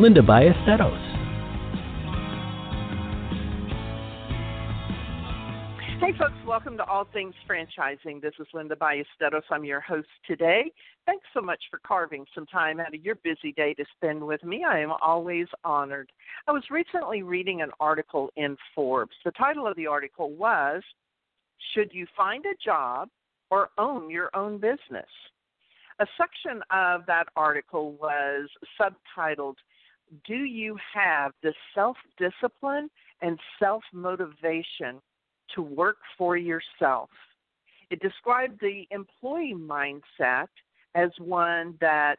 Linda Ballesteros. Hey, folks, welcome to All Things Franchising. This is Linda Ballesteros. I'm your host today. Thanks so much for carving some time out of your busy day to spend with me. I am always honored. I was recently reading an article in Forbes. The title of the article was Should You Find a Job or Own Your Own Business? A section of that article was subtitled do you have the self discipline and self motivation to work for yourself? It described the employee mindset as one that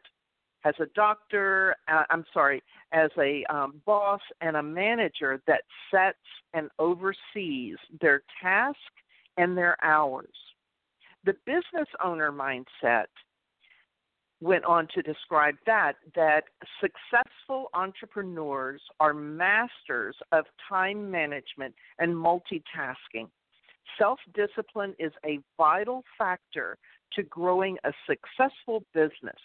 has a doctor, uh, I'm sorry, as a um, boss and a manager that sets and oversees their task and their hours. The business owner mindset went on to describe that that successful entrepreneurs are masters of time management and multitasking. Self-discipline is a vital factor to growing a successful business.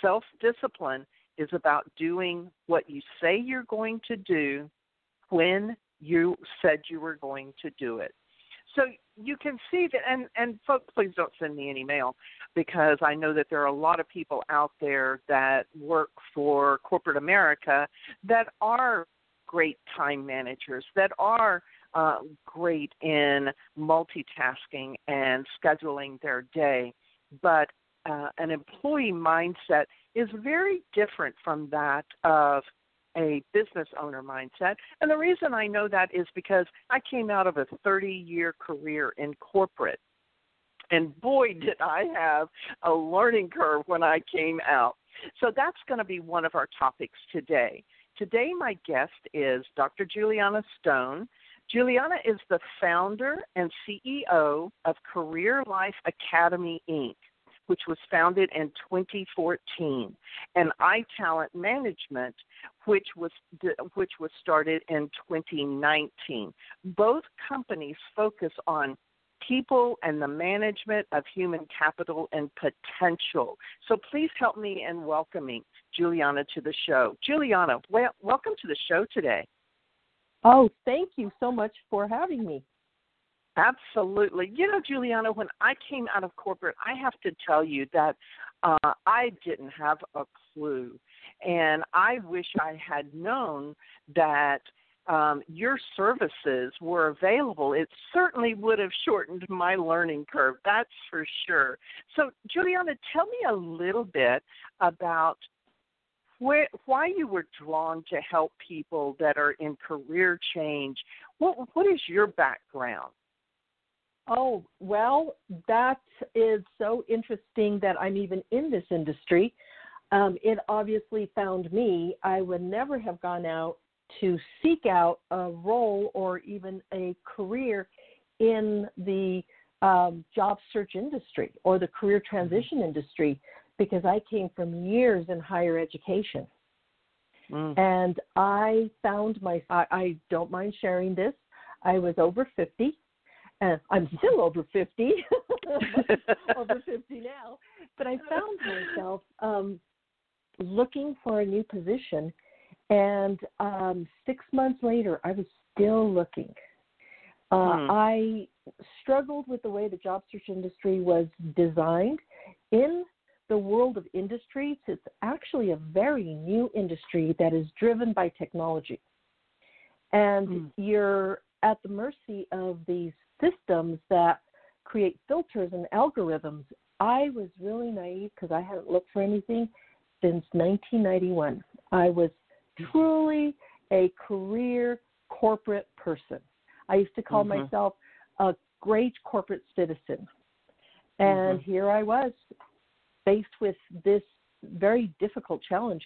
Self-discipline is about doing what you say you're going to do when you said you were going to do it. So you can see that, and and folks, please don't send me any mail because I know that there are a lot of people out there that work for corporate America that are great time managers, that are uh, great in multitasking and scheduling their day, but uh, an employee mindset is very different from that of a business owner mindset. And the reason I know that is because I came out of a 30 year career in corporate. And boy, mm-hmm. did I have a learning curve when I came out. So that's going to be one of our topics today. Today, my guest is Dr. Juliana Stone. Juliana is the founder and CEO of Career Life Academy, Inc which was founded in 2014, and iTalent Management, which was which was started in 2019. Both companies focus on people and the management of human capital and potential. So please help me in welcoming Juliana to the show. Juliana, well, welcome to the show today. Oh, thank you so much for having me. Absolutely. You know, Juliana, when I came out of corporate, I have to tell you that uh, I didn't have a clue. And I wish I had known that um, your services were available. It certainly would have shortened my learning curve, that's for sure. So, Juliana, tell me a little bit about where, why you were drawn to help people that are in career change. What, what is your background? Oh, well, that is so interesting that I'm even in this industry. Um, it obviously found me. I would never have gone out to seek out a role or even a career in the um, job search industry or the career mm-hmm. transition industry because I came from years in higher education. Mm. And I found my, I, I don't mind sharing this. I was over 50 and I'm still over 50, over 50 now, but I found myself um, looking for a new position. And um, six months later, I was still looking. Uh, hmm. I struggled with the way the job search industry was designed. In the world of industries, it's actually a very new industry that is driven by technology. And hmm. you're at the mercy of these systems that create filters and algorithms. I was really naive because I hadn't looked for anything since 1991. I was truly a career corporate person. I used to call mm-hmm. myself a great corporate citizen. And mm-hmm. here I was faced with this very difficult challenge.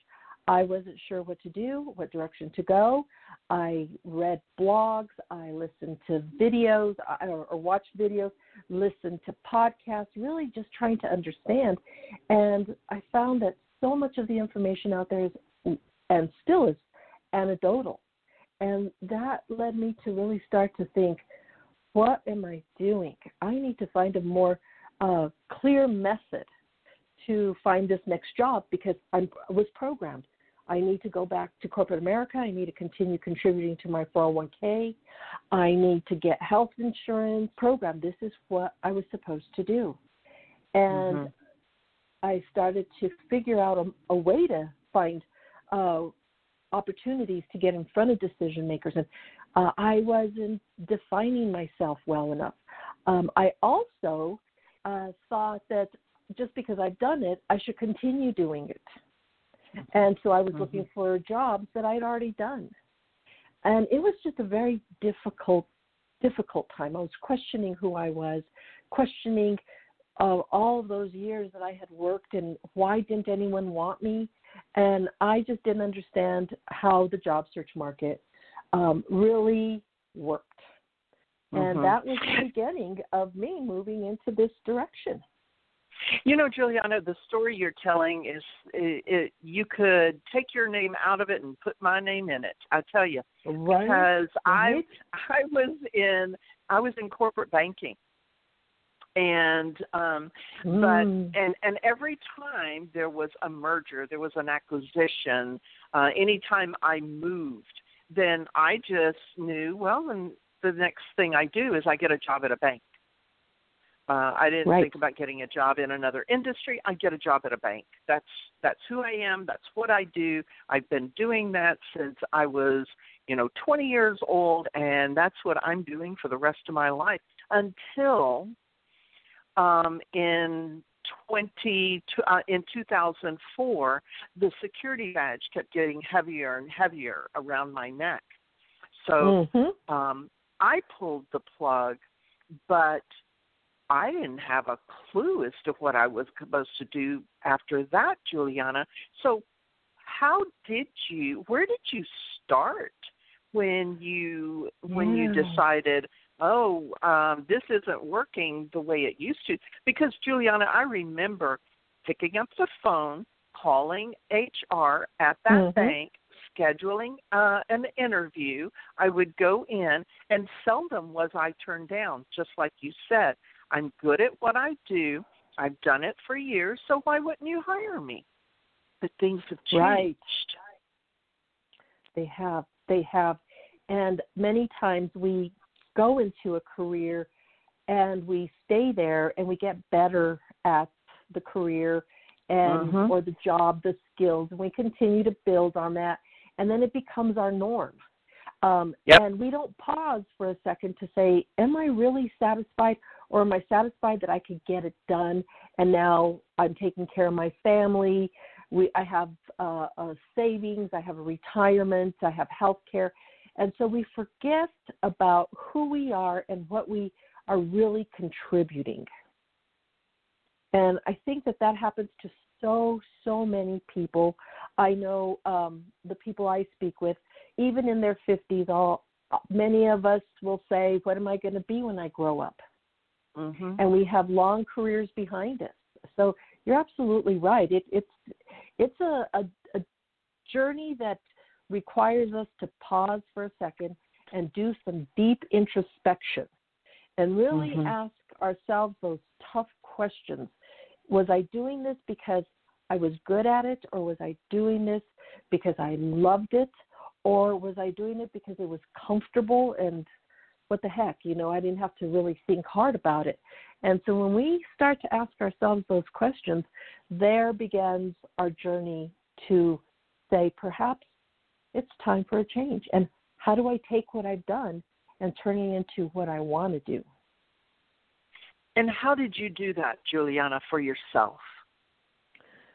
I wasn't sure what to do, what direction to go. I read blogs, I listened to videos or, or watched videos, listened to podcasts, really just trying to understand. And I found that so much of the information out there is, and still is, anecdotal. And that led me to really start to think, what am I doing? I need to find a more uh, clear method to find this next job because I'm, I was programmed. I need to go back to corporate America. I need to continue contributing to my 401k. I need to get health insurance program. This is what I was supposed to do. And mm-hmm. I started to figure out a, a way to find uh, opportunities to get in front of decision makers. And uh, I wasn't defining myself well enough. Um, I also uh, thought that just because I've done it, I should continue doing it. And so I was mm-hmm. looking for jobs that I'd already done. And it was just a very difficult, difficult time. I was questioning who I was, questioning uh, all of those years that I had worked and why didn't anyone want me? And I just didn't understand how the job search market um, really worked. And mm-hmm. that was the beginning of me moving into this direction. You know, Juliana, the story you're telling is it, it, you could take your name out of it and put my name in it. I tell you, right. because right. I I was in I was in corporate banking, and um mm. but and and every time there was a merger there was an acquisition uh anytime i moved then i just knew well and the next thing i do is i get a job at a bank uh, I didn't right. think about getting a job in another industry. I get a job at a bank. That's that's who I am. That's what I do. I've been doing that since I was, you know, 20 years old, and that's what I'm doing for the rest of my life until um, in 20 uh, in 2004, the security badge kept getting heavier and heavier around my neck. So mm-hmm. um, I pulled the plug, but I didn't have a clue as to what I was supposed to do after that, Juliana. So, how did you? Where did you start when you when yeah. you decided? Oh, um, this isn't working the way it used to. Because Juliana, I remember picking up the phone, calling HR at that mm-hmm. bank, scheduling uh, an interview. I would go in, and seldom was I turned down. Just like you said, I'm good at what I do. I've done it for years, so why wouldn't you hire me? But things have changed. Right. They have. They have. And many times we go into a career and we stay there and we get better at the career and mm-hmm. or the job, the skills, and we continue to build on that, and then it becomes our norm. Um, yep. And we don't pause for a second to say, "Am I really satisfied, or am I satisfied that I could get it done, and now I'm taking care of my family? We, I have uh, savings, I have a retirement, I have health care, and so we forget about who we are and what we are really contributing. And I think that that happens to so, so many people. I know um, the people I speak with, even in their 50s, all many of us will say, What am I going to be when I grow up? Mm-hmm. And we have long careers behind us. So you're absolutely right. It, it's it's a, a, a journey that requires us to pause for a second and do some deep introspection and really mm-hmm. ask ourselves those tough questions. Was I doing this because I was good at it, or was I doing this because I loved it, or was I doing it because it was comfortable and what the heck, you know, I didn't have to really think hard about it. And so when we start to ask ourselves those questions, there begins our journey to say, perhaps it's time for a change. And how do I take what I've done and turn it into what I want to do? And how did you do that, Juliana, for yourself?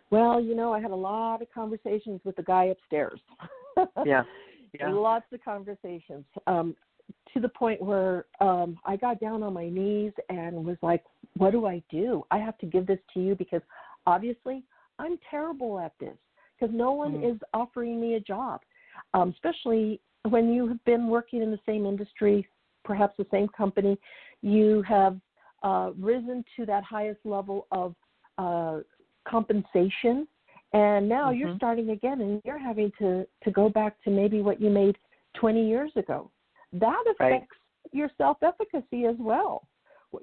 Well, you know, I had a lot of conversations with the guy upstairs. yeah. Yeah. Lots of conversations. Um, to the point where um I got down on my knees and was like, What do I do? I have to give this to you because obviously I'm terrible at this because no one mm-hmm. is offering me a job, um, especially when you have been working in the same industry, perhaps the same company. You have uh, risen to that highest level of uh, compensation, and now mm-hmm. you're starting again, and you're having to to go back to maybe what you made 20 years ago. That affects right. your self efficacy as well,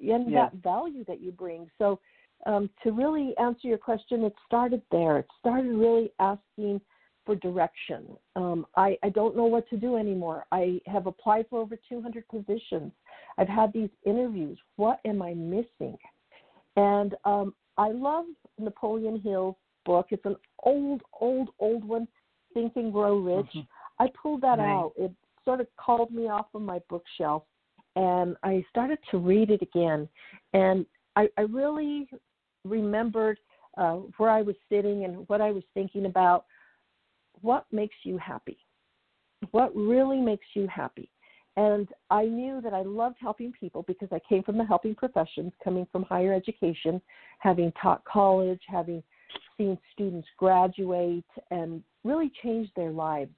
and that value that you bring. So um, to really answer your question, it started there. It started really asking for direction. Um, I, I don't know what to do anymore. I have applied for over 200 positions. I've had these interviews. What am I missing? And um, I love Napoleon Hill's book. It's an old, old, old one, Think and Grow Rich. Mm-hmm. I pulled that right. out. It sort of called me off of my bookshelf, and I started to read it again. And I, I really remembered uh, where I was sitting and what I was thinking about. What makes you happy? What really makes you happy? And I knew that I loved helping people because I came from the helping professions, coming from higher education, having taught college, having seen students graduate and really change their lives.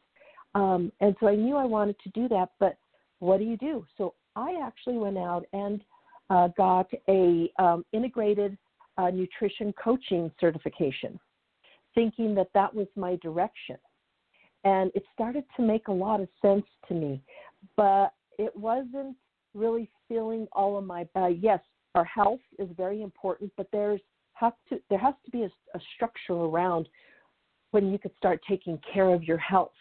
Um, and so I knew I wanted to do that, but what do you do? So I actually went out and uh, got a um, integrated uh, nutrition coaching certification, thinking that that was my direction. And it started to make a lot of sense to me, but it wasn't really feeling all of my. Uh, yes, our health is very important, but there's has to there has to be a, a structure around when you could start taking care of your health,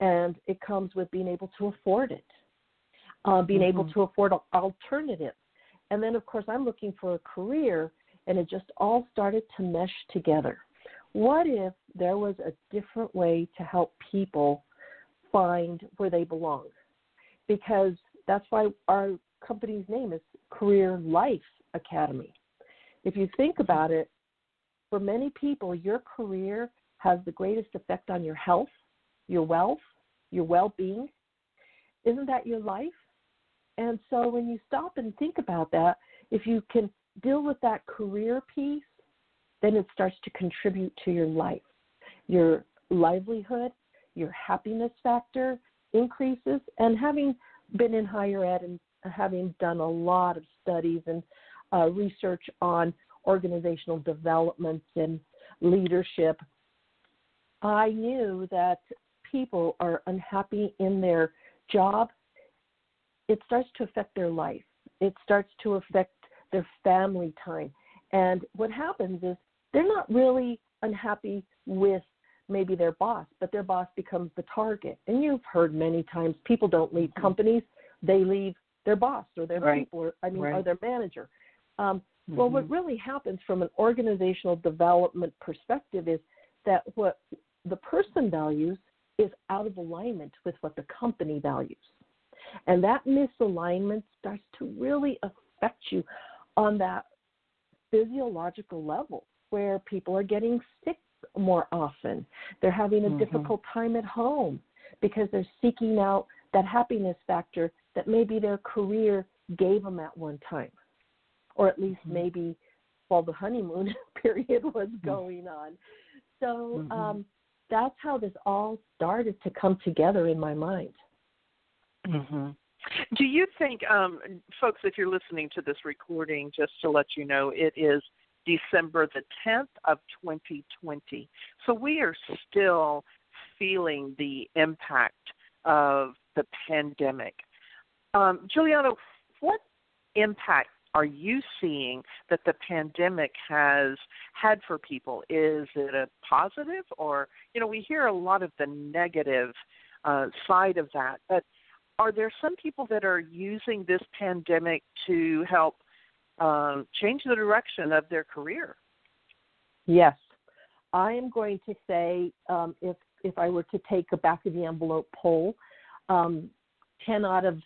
and it comes with being able to afford it, uh, being mm-hmm. able to afford alternatives, and then of course I'm looking for a career and it just all started to mesh together. What if there was a different way to help people find where they belong? Because that's why our company's name is Career Life Academy. If you think about it, for many people, your career has the greatest effect on your health, your wealth, your well being. Isn't that your life? And so when you stop and think about that, if you can deal with that career piece, then it starts to contribute to your life. Your livelihood, your happiness factor increases. And having been in higher ed and having done a lot of studies and uh, research on organizational development and leadership, I knew that people are unhappy in their job. It starts to affect their life. It starts to affect their family time. And what happens is they're not really unhappy with maybe their boss, but their boss becomes the target. And you've heard many times people don't leave mm-hmm. companies, they leave their boss or their right. people, or I mean, right. or their manager. Um, mm-hmm. Well, what mm-hmm. really happens from an organizational development perspective is that what the person values is out of alignment with what the company values. And that misalignment starts to really affect you on that physiological level where people are getting sick more often. They're having a mm-hmm. difficult time at home because they're seeking out that happiness factor that maybe their career gave them at one time, or at least mm-hmm. maybe while the honeymoon period was mm-hmm. going on. So mm-hmm. um, that's how this all started to come together in my mind. Mm-hmm. Do you think, um, folks, if you're listening to this recording, just to let you know, it is December the 10th of 2020. So we are still feeling the impact of the pandemic. Um, Juliana, what impact are you seeing that the pandemic has had for people? Is it a positive, or you know, we hear a lot of the negative uh, side of that, but are there some people that are using this pandemic to help um, change the direction of their career? Yes, I am going to say um, if if I were to take a back of the envelope poll, um, ten out of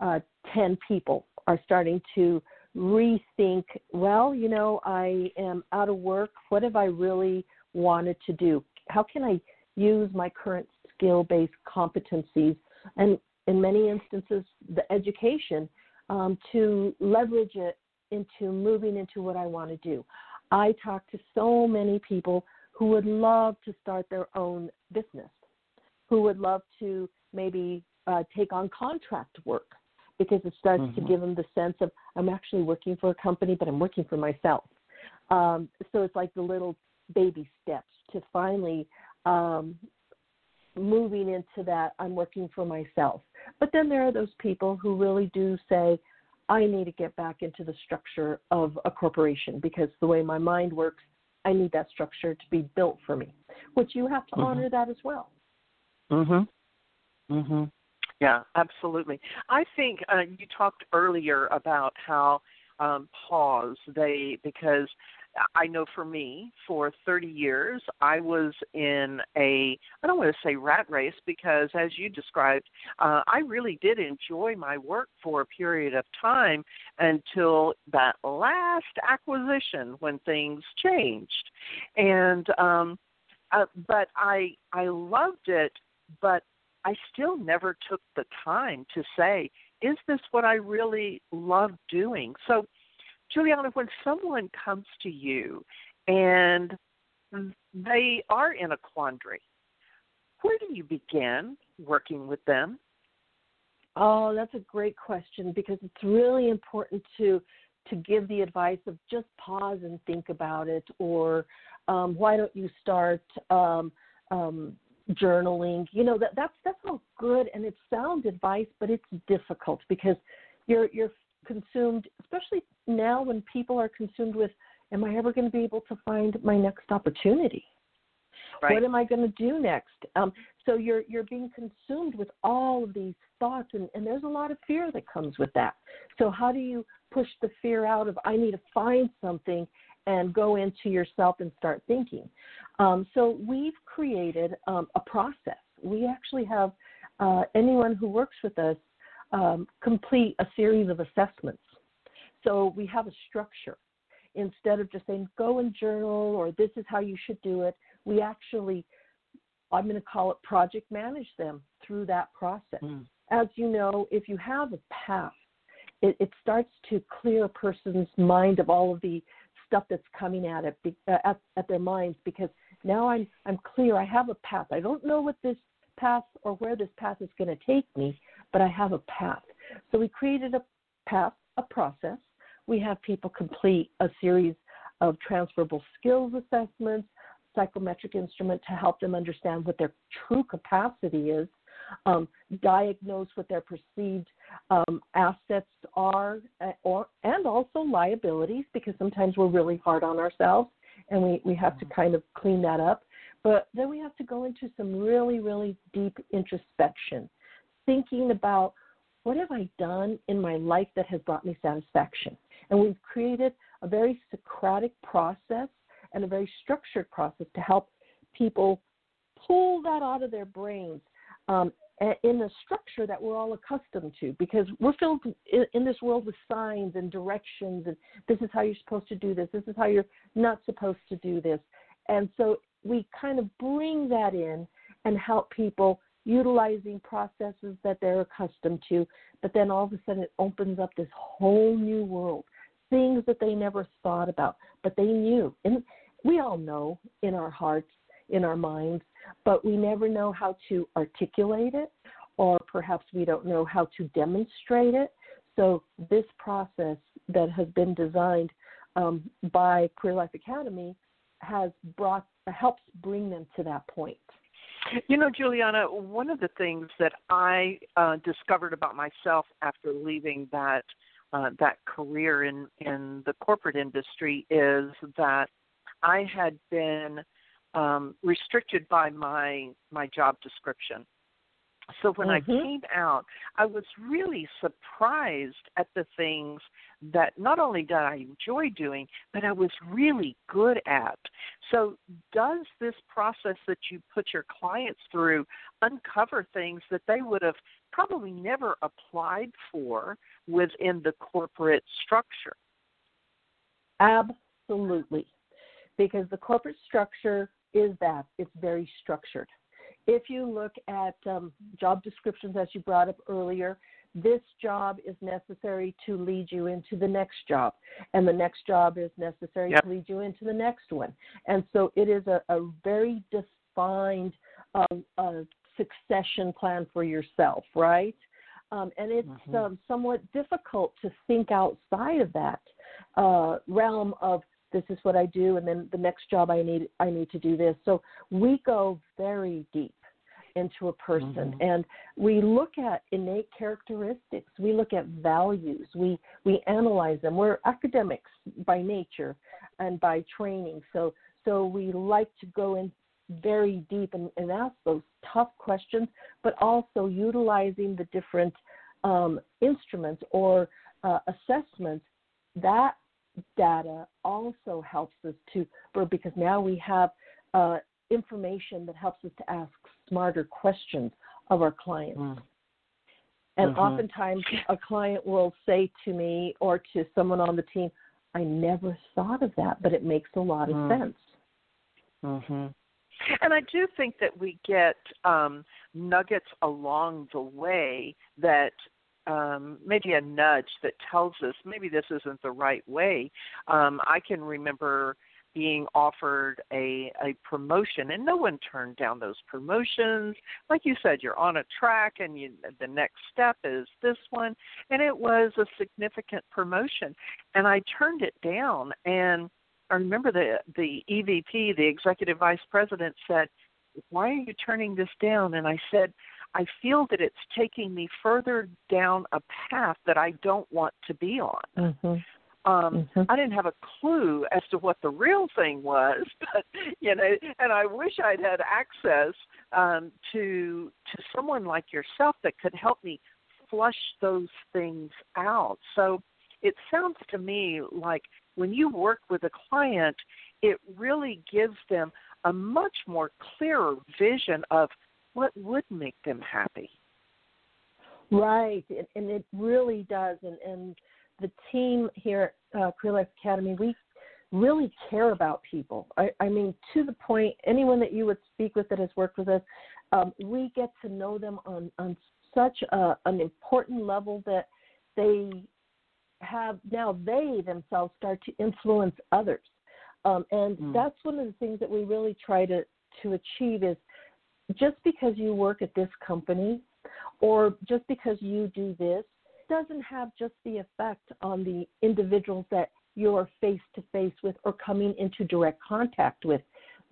uh, ten people are starting to rethink. Well, you know, I am out of work. What have I really wanted to do? How can I use my current skill-based competencies and in many instances, the education um, to leverage it into moving into what I want to do. I talk to so many people who would love to start their own business, who would love to maybe uh, take on contract work because it starts mm-hmm. to give them the sense of I'm actually working for a company, but I'm working for myself. Um, so it's like the little baby steps to finally um, moving into that I'm working for myself. But then there are those people who really do say, I need to get back into the structure of a corporation because the way my mind works, I need that structure to be built for me. Which you have to mm-hmm. honor that as well. Mhm. Mhm. Yeah, absolutely. I think uh, you talked earlier about how um, pause they because I know for me, for 30 years, I was in a, I don't want to say rat race because, as you described, uh, I really did enjoy my work for a period of time until that last acquisition when things changed. And, um, uh, but I, I loved it, but I still never took the time to say, is this what I really love doing? So, Juliana, when someone comes to you and they are in a quandary, where do you begin working with them? Oh, that's a great question because it's really important to to give the advice of just pause and think about it, or um, why don't you start um, um, journaling? You know that that's that's all good and it's sound advice, but it's difficult because you're you're consumed, especially now when people are consumed with, am I ever going to be able to find my next opportunity? Right. What am I going to do next? Um, so you're you're being consumed with all of these thoughts, and, and there's a lot of fear that comes with that. So how do you push the fear out of I need to find something and go into yourself and start thinking? Um, so we've created um, a process. We actually have uh, anyone who works with us um, complete a series of assessments. So we have a structure. Instead of just saying, go and journal or this is how you should do it, we actually, I'm going to call it project manage them through that process. Mm. As you know, if you have a path, it, it starts to clear a person's mind of all of the stuff that's coming at it uh, at, at their minds because now I'm I'm clear. I have a path. I don't know what this path or where this path is going to take me, but I have a path. So we created a path, a process. We have people complete a series of transferable skills assessments, psychometric instrument to help them understand what their true capacity is, um, diagnose what their perceived um, assets are, uh, or, and also liabilities, because sometimes we're really hard on ourselves and we, we have to mm-hmm. kind of clean that up. But then we have to go into some really, really deep introspection thinking about what have I done in my life that has brought me satisfaction? And we've created a very Socratic process and a very structured process to help people pull that out of their brains um, in the structure that we're all accustomed to because we're filled in this world with signs and directions and this is how you're supposed to do this, this is how you're not supposed to do this. And so we kind of bring that in and help people utilizing processes that they're accustomed to, but then all of a sudden it opens up this whole new world, things that they never thought about, but they knew. And we all know in our hearts, in our minds, but we never know how to articulate it, or perhaps we don't know how to demonstrate it. So, this process that has been designed um, by Career Life Academy has brought helps bring them to that point. You know, Juliana, one of the things that I uh, discovered about myself after leaving that uh, that career in in the corporate industry is that I had been um, restricted by my my job description. So when mm-hmm. I came out, I was really surprised at the things that not only did I enjoy doing, but I was really good at. So, does this process that you put your clients through uncover things that they would have probably never applied for within the corporate structure? Absolutely. Because the corporate structure is that it's very structured if you look at um, job descriptions, as you brought up earlier, this job is necessary to lead you into the next job, and the next job is necessary yep. to lead you into the next one. And so it is a, a very defined uh, uh, succession plan for yourself, right? Um, and it's mm-hmm. um, somewhat difficult to think outside of that uh, realm of this is what I do, and then the next job I need I need to do this. So we go very deep into a person mm-hmm. and we look at innate characteristics we look at values we we analyze them we're academics by nature and by training so so we like to go in very deep and, and ask those tough questions but also utilizing the different um, instruments or uh, assessments that data also helps us to because now we have uh, information that helps us to ask smarter questions of our clients. Mm. And mm-hmm. oftentimes, a client will say to me or to someone on the team, I never thought of that, but it makes a lot of mm. sense. Mm-hmm. And I do think that we get um, nuggets along the way that um, maybe a nudge that tells us maybe this isn't the right way. Um, I can remember being offered a a promotion and no one turned down those promotions. Like you said you're on a track and you the next step is this one and it was a significant promotion. And I turned it down and I remember the the EVP the executive vice president said why are you turning this down? And I said I feel that it's taking me further down a path that I don't want to be on. Mm-hmm. Um, mm-hmm. I didn't have a clue as to what the real thing was, but you know, and I wish I'd had access um, to to someone like yourself that could help me flush those things out. So it sounds to me like when you work with a client, it really gives them a much more clearer vision of what would make them happy. Right, and it really does. And, and the team here at uh, Career Life Academy, we really care about people. I, I mean, to the point, anyone that you would speak with that has worked with us, um, we get to know them on, on such a, an important level that they have now they themselves start to influence others. Um, and mm. that's one of the things that we really try to, to achieve is just because you work at this company or just because you do this doesn't have just the effect on the individuals that you're face to face with or coming into direct contact with.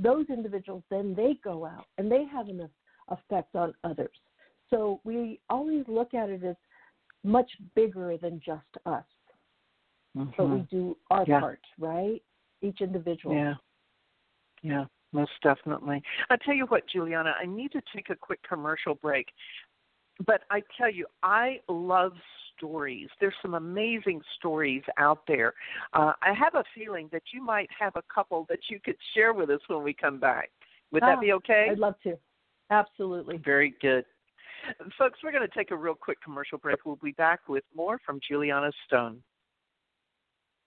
Those individuals then they go out and they have an effect on others. So we always look at it as much bigger than just us. Mm-hmm. But we do our yeah. part, right? Each individual. Yeah. Yeah, most definitely. I tell you what, Juliana, I need to take a quick commercial break. But I tell you, I love stories. There's some amazing stories out there. Uh, I have a feeling that you might have a couple that you could share with us when we come back. Would that be okay? I'd love to. Absolutely. Very good. Folks, we're going to take a real quick commercial break. We'll be back with more from Juliana Stone.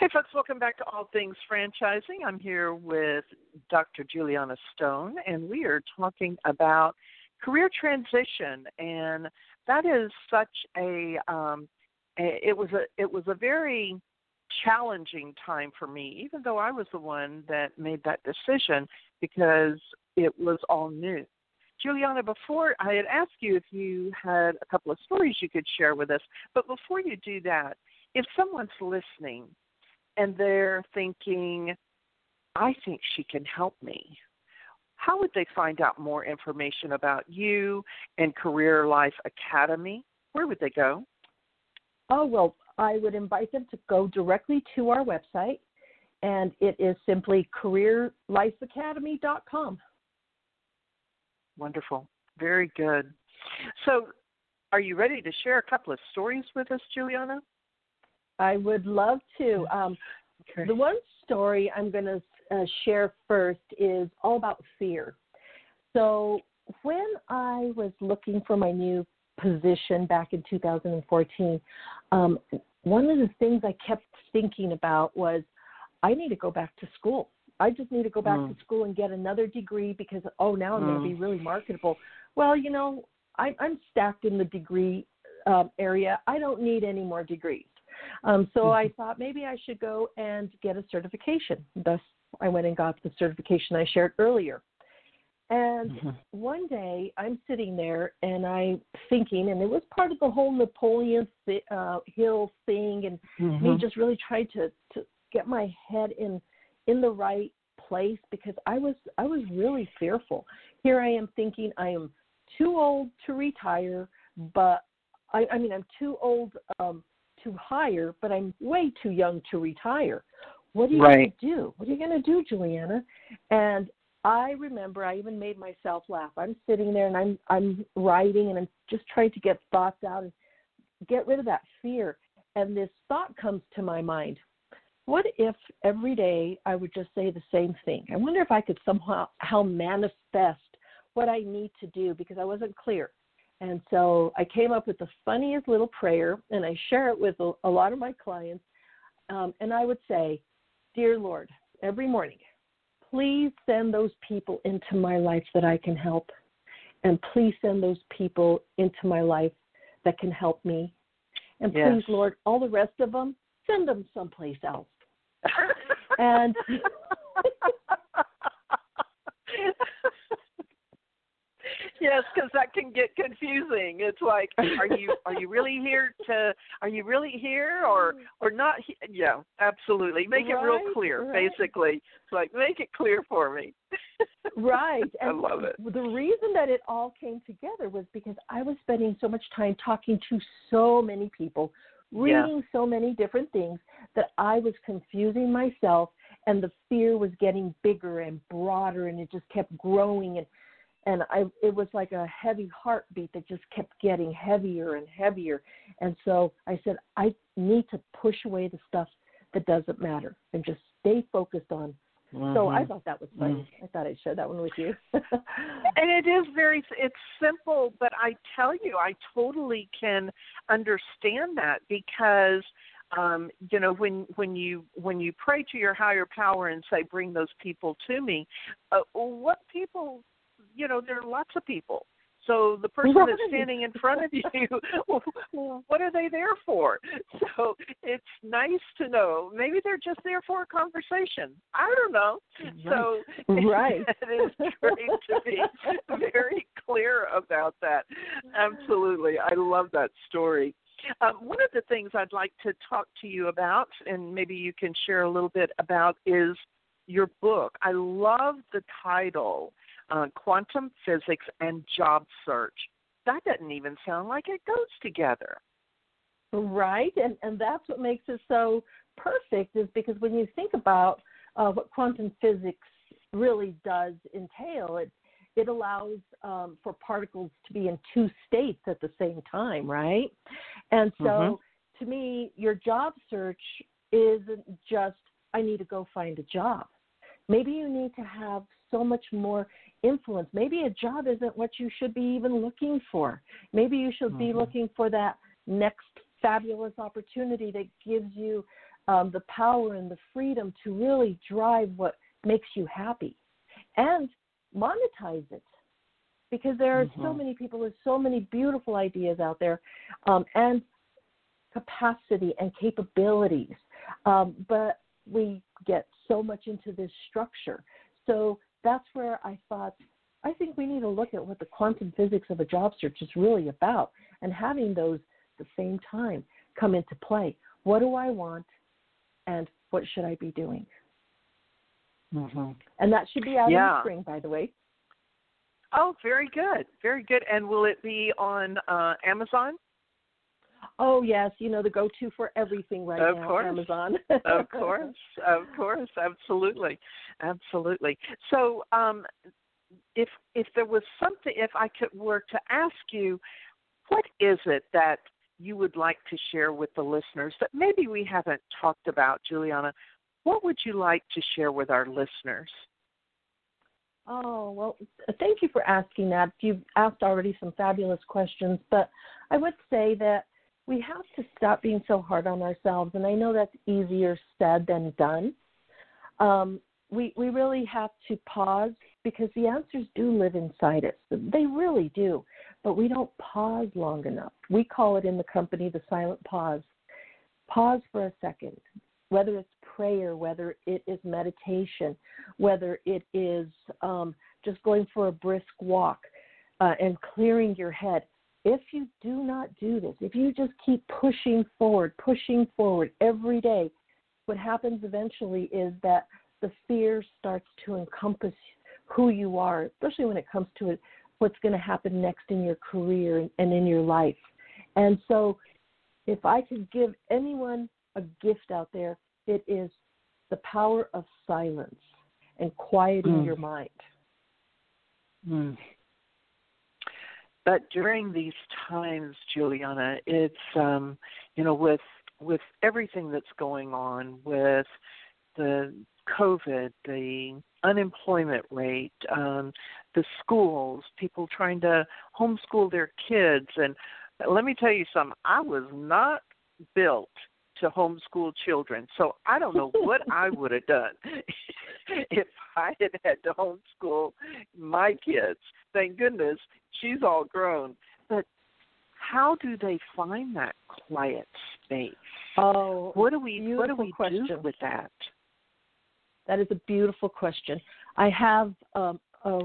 Hey, folks, welcome back to All Things Franchising. I'm here with Dr. Juliana Stone, and we are talking about career transition, and that is such a, um, a it was a it was a very challenging time for me, even though I was the one that made that decision because it was all new. Juliana, before I had asked you if you had a couple of stories you could share with us, but before you do that, if someone's listening and they're thinking, I think she can help me. How would they find out more information about you and Career Life Academy? Where would they go? Oh, well, I would invite them to go directly to our website, and it is simply careerlifeacademy.com. Wonderful. Very good. So, are you ready to share a couple of stories with us, Juliana? I would love to. Um, okay. The one story I'm going to uh, share first is all about fear. So, when I was looking for my new position back in 2014, um, one of the things I kept thinking about was I need to go back to school. I just need to go back mm. to school and get another degree because oh now I'm mm. going to be really marketable. Well, you know, I, I'm stacked in the degree um, area. I don't need any more degrees. Um, so mm-hmm. I thought maybe I should go and get a certification. Thus, I went and got the certification I shared earlier. And mm-hmm. one day I'm sitting there and I'm thinking, and it was part of the whole Napoleon uh, Hill thing, and mm-hmm. me just really trying to, to get my head in in the right place because I was I was really fearful. Here I am thinking I am too old to retire, but I, I mean I'm too old um, to hire, but I'm way too young to retire. What are you right. going to do? What are you going to do, Juliana? And I remember I even made myself laugh. I'm sitting there and I'm I'm writing and I'm just trying to get thoughts out and get rid of that fear. And this thought comes to my mind. What if every day I would just say the same thing? I wonder if I could somehow how manifest what I need to do because I wasn't clear. And so I came up with the funniest little prayer, and I share it with a, a lot of my clients. Um, and I would say, Dear Lord, every morning, please send those people into my life that I can help. And please send those people into my life that can help me. And yes. please, Lord, all the rest of them, send them someplace else. and yes, because that can get confusing. It's like, are you are you really here to? Are you really here or or not? He- yeah, absolutely. Make right, it real clear. Right. Basically, it's like make it clear for me. right. And I love it. The reason that it all came together was because I was spending so much time talking to so many people, reading yeah. so many different things that I was confusing myself and the fear was getting bigger and broader and it just kept growing and and I it was like a heavy heartbeat that just kept getting heavier and heavier. And so I said, I need to push away the stuff that doesn't matter and just stay focused on. Mm-hmm. So I mm-hmm. thought that was funny. Mm-hmm. I thought I'd share that one with you. and it is very it's simple, but I tell you, I totally can understand that because um you know when when you when you pray to your higher power and say bring those people to me uh, what people you know, there are lots of people. So the person right. that's standing in front of you, what are they there for? So it's nice to know. Maybe they're just there for a conversation. I don't know. So right, it is great to be very clear about that. Absolutely, I love that story. Um, one of the things I'd like to talk to you about, and maybe you can share a little bit about, is your book. I love the title uh, quantum physics and job search. That doesn't even sound like it goes together. Right, and and that's what makes it so perfect is because when you think about uh, what quantum physics really does entail, it it allows um, for particles to be in two states at the same time, right? And so, Mm-hmm. to me, your job search isn't just I need to go find a job. Maybe you need to have so much more influence. Maybe a job isn't what you should be even looking for. Maybe you should be Mhm. looking for that next fabulous opportunity that gives you um, the power and the freedom to really drive what makes you happy and monetize it. Because there are so Mhm. many people with so many beautiful ideas out there um, and capacity and capabilities. Um, but we get so much into this structure. So that's where I thought, I think we need to look at what the quantum physics of a job search is really about and having those at the same time come into play. What do I want and what should I be doing? Mm-hmm. And that should be out in the spring, by the way. Oh, very good, very good. And will it be on uh, Amazon? Oh yes, you know the go-to for everything right Of now, course. Amazon. of course, of course, absolutely, absolutely. So, um, if if there was something, if I could were to ask you, what is it that you would like to share with the listeners that maybe we haven't talked about, Julianna? What would you like to share with our listeners? Oh, well, thank you for asking that. You've asked already some fabulous questions, but I would say that we have to stop being so hard on ourselves, and I know that's easier said than done. Um, we we really have to pause because the answers do live inside us. They really do, but we don't pause long enough. We call it in the company the silent pause. Pause for a second, whether it's prayer, whether it is meditation, whether it is um, just going for a brisk walk uh, and clearing your head. If you do not do this, if you just keep pushing forward, pushing forward every day, what happens eventually is that the fear starts to encompass who you are, especially when it comes to it, what's going to happen next in your career and, in your life. And so, if I could give anyone a gift out there, it is the power of silence and quieting Mm. your mind. Mm. But during these times, Julianna, it's um, you know with with everything that's going on with the COVID, the unemployment rate, um, the schools, people trying to homeschool their kids, and let me tell you something. I was not built to homeschool children, so I don't know what I would have done if I had had to homeschool my kids. Thank goodness she's all grown. But how do they find that quiet space? Oh, What do we what do we question. do with that? That is a beautiful question. I have um, a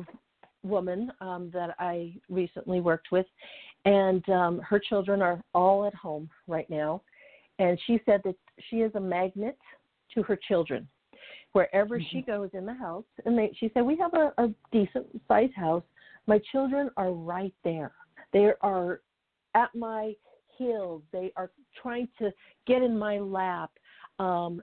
woman um, that I recently worked with, and um, her children are all at home right now. And she said that she is a magnet to her children. Wherever she goes in the house, and they, she said, We have a, a decent sized house. My children are right there. They are at my heels. They are trying to get in my lap. Um,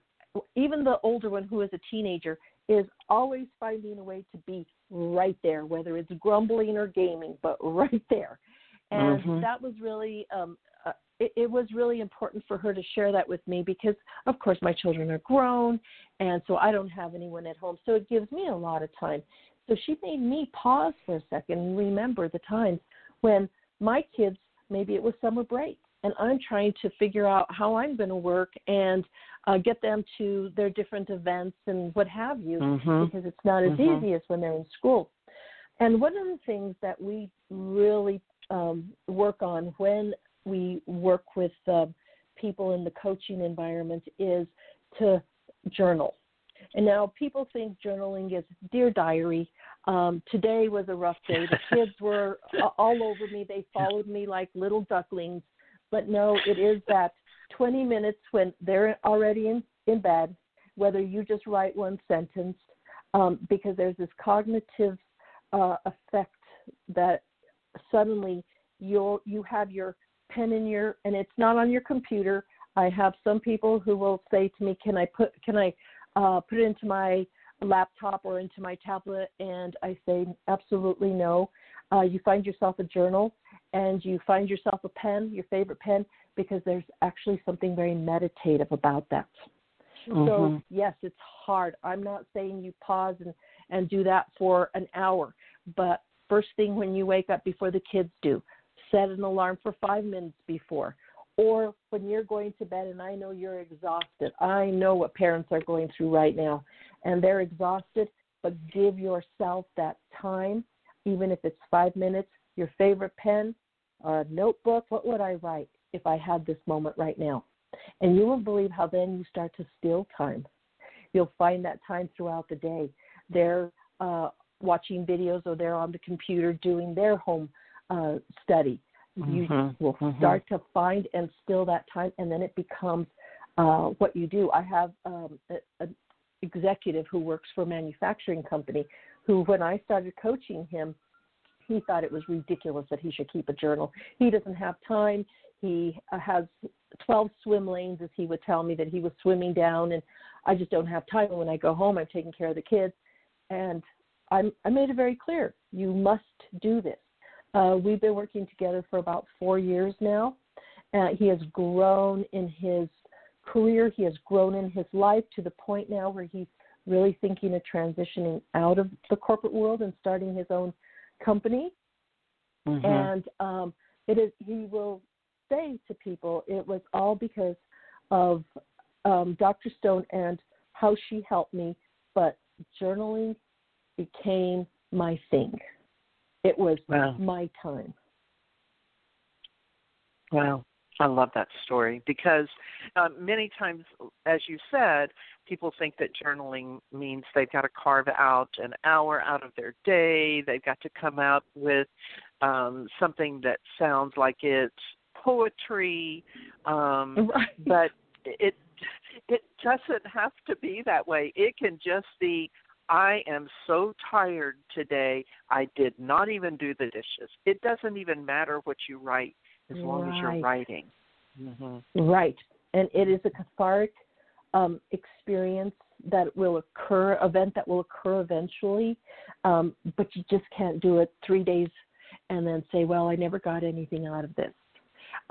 even the older one who is a teenager is always finding a way to be right there, whether it's grumbling or gaming, but right there. And Mhm. that was really, um, uh, it, it was really important for her to share that with me because, of course, my children are grown, and so I don't have anyone at home. So it gives me a lot of time. So she made me pause for a second and remember the times when my kids, maybe it was summer break, and I'm trying to figure out how I'm going to work and uh, get them to their different events and what have you, Mhm. because it's not as Mhm. easy as when they're in school. And one of the things that we really um, work on when we work with uh, people in the coaching environment is to journal. And now people think journaling is dear diary. Um, today was a rough day. The kids were all over me. They followed me like little ducklings. But no, it is that 20 minutes when they're already in, in bed, whether you just write one sentence, um, because there's this cognitive uh, effect that suddenly you'll you have your pen in your and it's not on your computer. I have some people who will say to me, "Can I put can I uh, put it into my laptop or into my tablet, and I say absolutely no. Uh, you find yourself a journal and you find yourself a pen, your favorite pen, because there's actually something very meditative about that. Mm-hmm. So, yes, it's hard. I'm not saying you pause and, and do that for an hour, but first thing when you wake up before the kids do, set an alarm for five minutes before. Or when you're going to bed, and I know you're exhausted. I know what parents are going through right now, and they're exhausted, but give yourself that time, even if it's five minutes, your favorite pen, a notebook. What would I write if I had this moment right now? And you will believe how then you start to steal time. You'll find that time throughout the day. They're uh, watching videos or they're on the computer doing their home uh, study. Mm-hmm. You will mm-hmm. start to find and steal that time, and then it becomes uh, what you do. I have um, an executive who works for a manufacturing company who, when I started coaching him, he thought it was ridiculous that he should keep a journal. He doesn't have time. He uh, has 12 swim lanes, as he would tell me that he was swimming down, and I just don't have time. And when I go home, I'm taking care of the kids. And I'm, I made it very clear you must do this. Uh, we've been working together for about four years now. Uh, he has grown in his career, he has grown in his life to the point now where he's really thinking of transitioning out of the corporate world and starting his own company. Mm-hmm. And um, it is he will say to people it was all because of um, Dr. Stone and how she helped me, but journaling became my thing. It was wow. my time. Wow. I love that story because uh, many times, as you said, people think that journaling means they've got to carve out an hour out of their day. They've got to come out with um, something that sounds like it's poetry, um, right. but it it doesn't have to be that way. It can just be I am so tired today. I did not even do the dishes. It doesn't even matter what you write as long right. as you're writing. Mm-hmm. Right. And it is a cathartic um, experience that will occur, event that will occur eventually, um, but you just can't do it three days and then say, well, I never got anything out of this.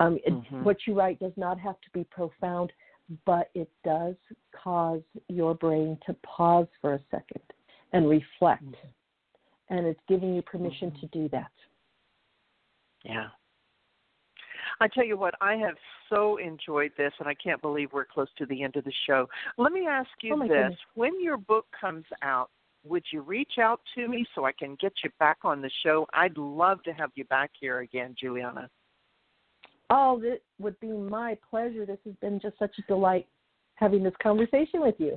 Um, mm-hmm. What you write does not have to be profound, but it does cause your brain to pause for a second and reflect. Mm-hmm. And it's giving you permission mm-hmm. to do that. Yeah. I tell you what, I have so enjoyed this, and I can't believe we're close to the end of the show. Let me ask you oh this: goodness. When your book comes out, would you reach out to me so I can get you back on the show? I'd love to have you back here again, Julianna. Oh, it would be my pleasure. This has been just such a delight having this conversation with you.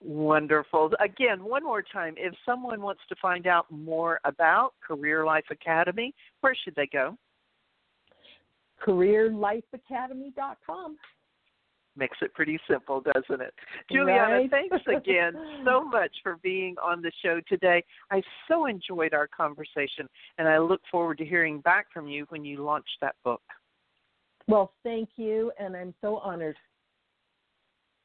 Wonderful. Again, one more time, if someone wants to find out more about Career Life Academy, where should they go? CareerLifeAcademy.com. Makes it pretty simple, doesn't it? Julianna, right? thanks again so much for being on the show today. I so enjoyed our conversation, and I look forward to hearing back from you when you launch that book. Well, thank you, and I'm so honored.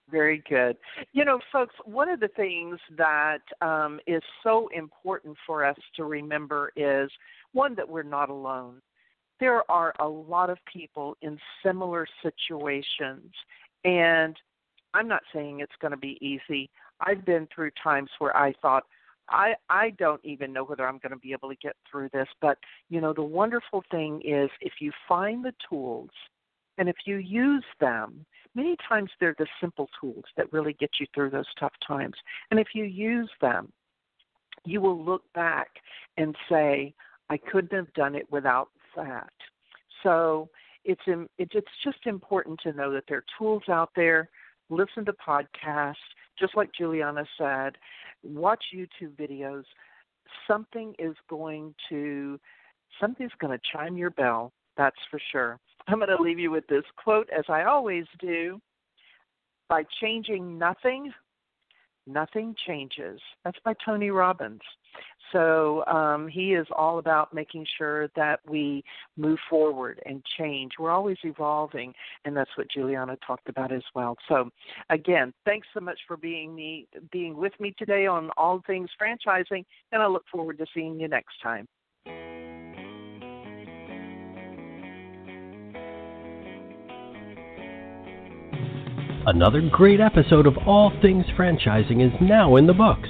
Very good. You know, folks, one of the things that um, is so important for us to remember is one, that we're not alone. There are a lot of people in similar situations, and I'm not saying it's going to be easy. I've been through times where I thought, I I don't even know whether I'm going to be able to get through this, but you know the wonderful thing is if you find the tools and if you use them, many times they're the simple tools that really get you through those tough times. And if you use them, you will look back and say, I couldn't have done it without that. So it's it's just important to know that there are tools out there. Listen to podcasts, just like Julianna said. Watch YouTube videos. Something is going to something's going to chime your bell. That's for sure. I'm going to leave you with this quote, as I always do. By changing nothing, Nothing Changes. That's by Tony Robbins. So um, he is all about making sure that we move forward and change. We're always evolving, and that's what Julianna talked about as well. So, again, thanks so much for being me, being with me today on all things franchising, and I look forward to seeing you next time. Another great episode of All Things Franchising is now in the books.